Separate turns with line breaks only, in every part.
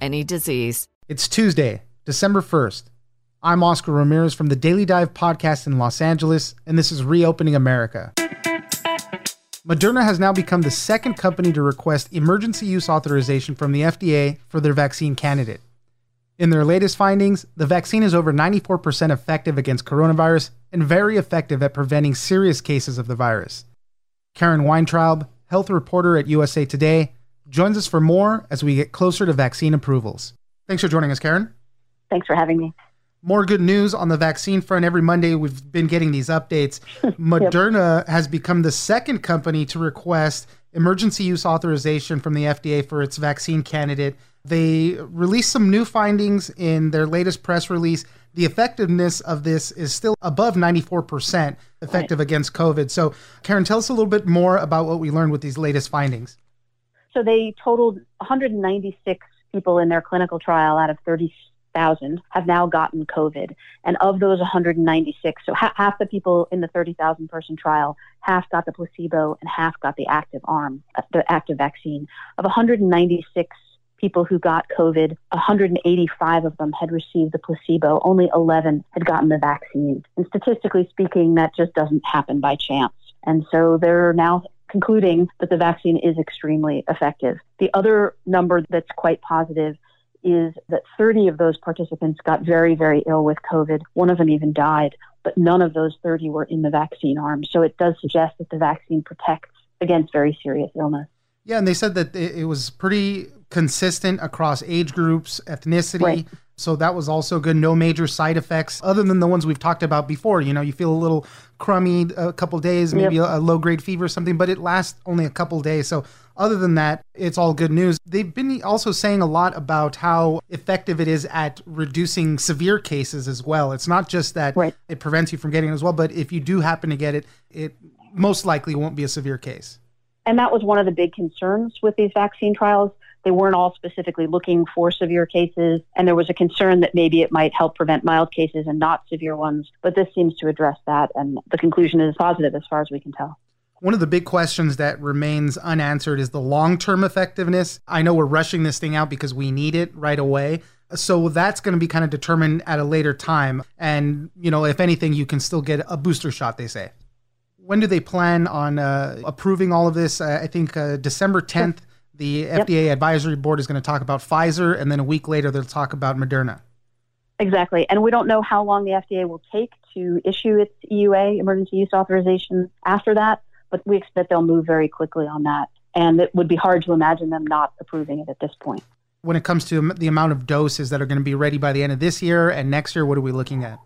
any disease.
It's Tuesday, December 1st. I'm Oscar Ramirez from the Daily Dive podcast in Los Angeles, and this is Reopening America. Moderna has now become the second company to request emergency use authorization from the FDA for their vaccine candidate. In their latest findings, the vaccine is over 94% effective against coronavirus and very effective at preventing serious cases of the virus. Karen Weintraub, health reporter at USA Today, joins us for more as we get closer to vaccine approvals. Thanks for joining us, Karen.
Thanks for having me.
More good news on the vaccine front. Every Monday, we've been getting these updates. Moderna yep. has become the second company to request emergency use authorization from the FDA for its vaccine candidate. They released some new findings in their latest press release. The effectiveness of this is still above 94% effective right. against COVID. So, Karen, tell us a little bit more about what we learned with these latest findings.
So, they totaled 196 people in their clinical trial out of 30,000 have now gotten COVID. And of those 196, so ha- half the people in the 30,000 person trial, half got the placebo and half got the active arm, uh, the active vaccine. Of 196 people who got COVID, 185 of them had received the placebo. Only 11 had gotten the vaccine. And statistically speaking, that just doesn't happen by chance. And so they're now concluding that the vaccine is extremely effective. The other number that's quite positive is that 30 of those participants got very, very ill with COVID. One of them even died, but none of those 30 were in the vaccine arm. So it does suggest that the vaccine protects against very serious illness.
Yeah, and they said that it was pretty consistent across age groups, ethnicity. Right. So that was also good. No major side effects other than the ones we've talked about before. You know, you feel a little crummy a couple days, maybe yep. a, low grade fever or something, but it lasts only a couple days. So other than that, it's all good news. They've been also saying a lot about how effective it is at reducing severe cases as well. It's not just that right. it prevents you from getting it as well, but if you do happen to get it, it most likely won't be a severe case.
And that was one of the big concerns with these vaccine trials they weren't all specifically looking for severe cases, and there was a concern that maybe it might help prevent mild cases and not severe ones. But this seems to address that, and the conclusion is positive as far as we can tell.
One of the big questions that remains unanswered is the long term effectiveness. I know we're rushing this thing out because we need it right away. So that's going to be kind of determined at a later time. And, you know, if anything, you can still get a booster shot, they say. When do they plan on uh, approving all of this? I think uh, December 10th the yep. FDA advisory board is going to talk about Pfizer, and then a week later they'll talk about Moderna.
Exactly. And we don't know how long the FDA will take to issue its EUA, emergency use authorization, after that. but we expect they'll move very quickly on that. And it would be hard to imagine them not approving it at this point.
When it comes to the amount of doses that are going to be ready by the end of this year and next year, what are we looking at?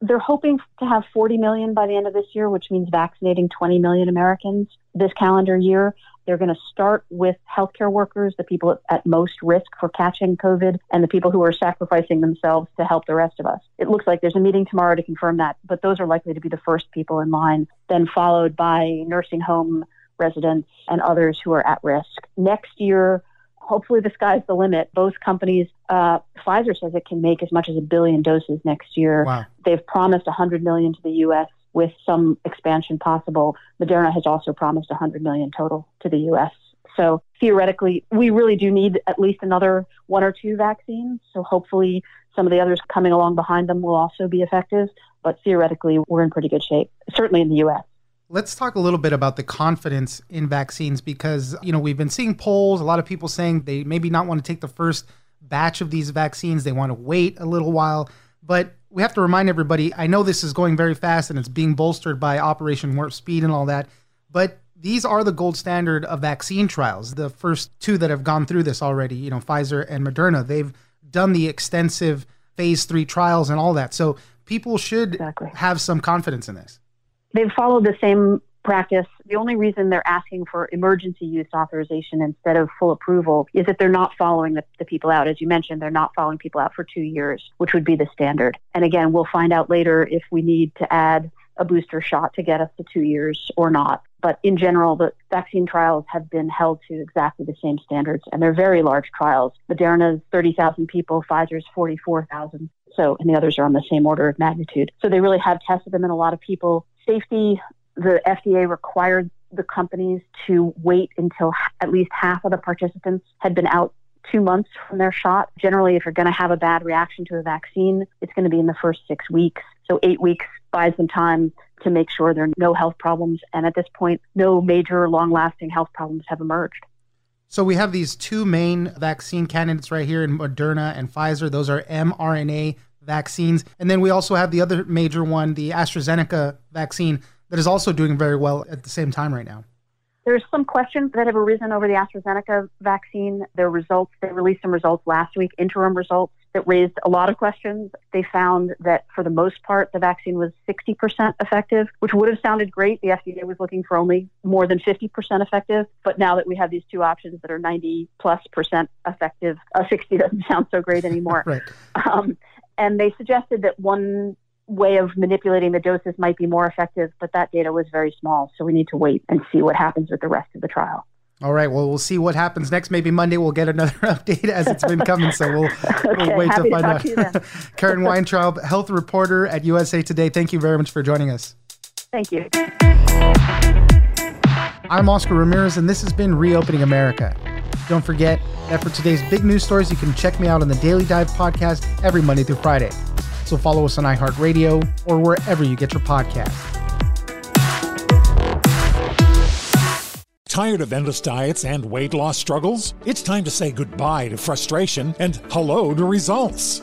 They're hoping to have 40 million by the end of this year, which means vaccinating 20 million Americans this calendar year. They're going to start with healthcare workers, the people at most risk for catching COVID, and the people who are sacrificing themselves to help the rest of us. It looks like there's a meeting tomorrow to confirm that, but those are likely to be the first people in line, then followed by nursing home residents and others who are at risk. Next year, hopefully the sky's the limit. Both companies, uh, Pfizer says it can make as much as a billion doses next year.
Wow.
They've promised 100 million to the U.S with some expansion possible. Moderna has also promised 100 million total to the U.S. So theoretically, we really do need at least another one or two vaccines. So hopefully, some of the others coming along behind them will also be effective. But theoretically, we're in pretty good shape, certainly in the U.S.
Let's talk a little bit about the confidence in vaccines because, you know, we've been seeing polls, a lot of people saying they maybe not want to take the first batch of these vaccines, they want to wait a little while. But we have to remind everybody I know this is going very fast and it's being bolstered by Operation Warp Speed and all that, but these are the gold standard of vaccine trials. The first two that have gone through this already, you know, Pfizer and Moderna, they've done the extensive phase three trials and all that. So people should exactly. have some confidence in this.
They've followed the same practice. The only reason they're asking for emergency use authorization instead of full approval is that they're not following the, the, people out. As you mentioned, they're not following people out for two years, which would be the standard. And again, we'll find out later if we need to add a booster shot to get us to two years or not. But in general, the vaccine trials have been held to exactly the same standards, and they're very large trials. Moderna's 30,000 people, Pfizer's 44,000. So, and the others are on the same order of magnitude. So they really have tested them in a lot of people. Safety the FDA required the companies to wait until at least half of the participants had been out two months from their shot. Generally, if you're going to have a bad reaction to a vaccine, it's going to be in the first six weeks. So, eight weeks buys them time to make sure there are no health problems. And at this point, no major long lasting health problems have emerged.
So, we have these two main vaccine candidates right here in Moderna and Pfizer. Those are mRNA vaccines. And then we also have the other major one, the AstraZeneca vaccine that is also doing very well at the same time right now.
There's some questions that have arisen over the AstraZeneca vaccine. Their results, they released some results last week, interim results that raised a lot of questions. They found that for the most part, the vaccine was 60% effective, which would have sounded great. The FDA was looking for only more than 50% effective. But now that we have these two options that are 90 plus percent effective, uh, 60 doesn't sound so great anymore.
right.
Um, and they suggested that one way of manipulating the doses might be more effective, but that data was very small. So we need to wait and see what happens with the rest of the trial.
All right. Well, we'll see what happens next. Maybe Monday we'll get another update as it's been coming. So we'll,
okay,
we'll wait
to
find
to
out. Karen Weintraub, health reporter at USA Today. Thank you very much for joining us.
Thank you.
I'm Oscar Ramirez, and this has been Reopening America. Don't forget that for today's big news stories, you can check me out on the Daily Dive podcast every Monday through Friday. So follow us on iHeartRadio or wherever you get your podcasts.
Tired of endless diets and weight loss struggles? It's time to say goodbye to frustration and hello to results.